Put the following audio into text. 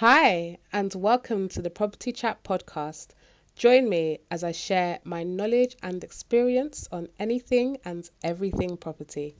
Hi, and welcome to the Property Chat podcast. Join me as I share my knowledge and experience on anything and everything property.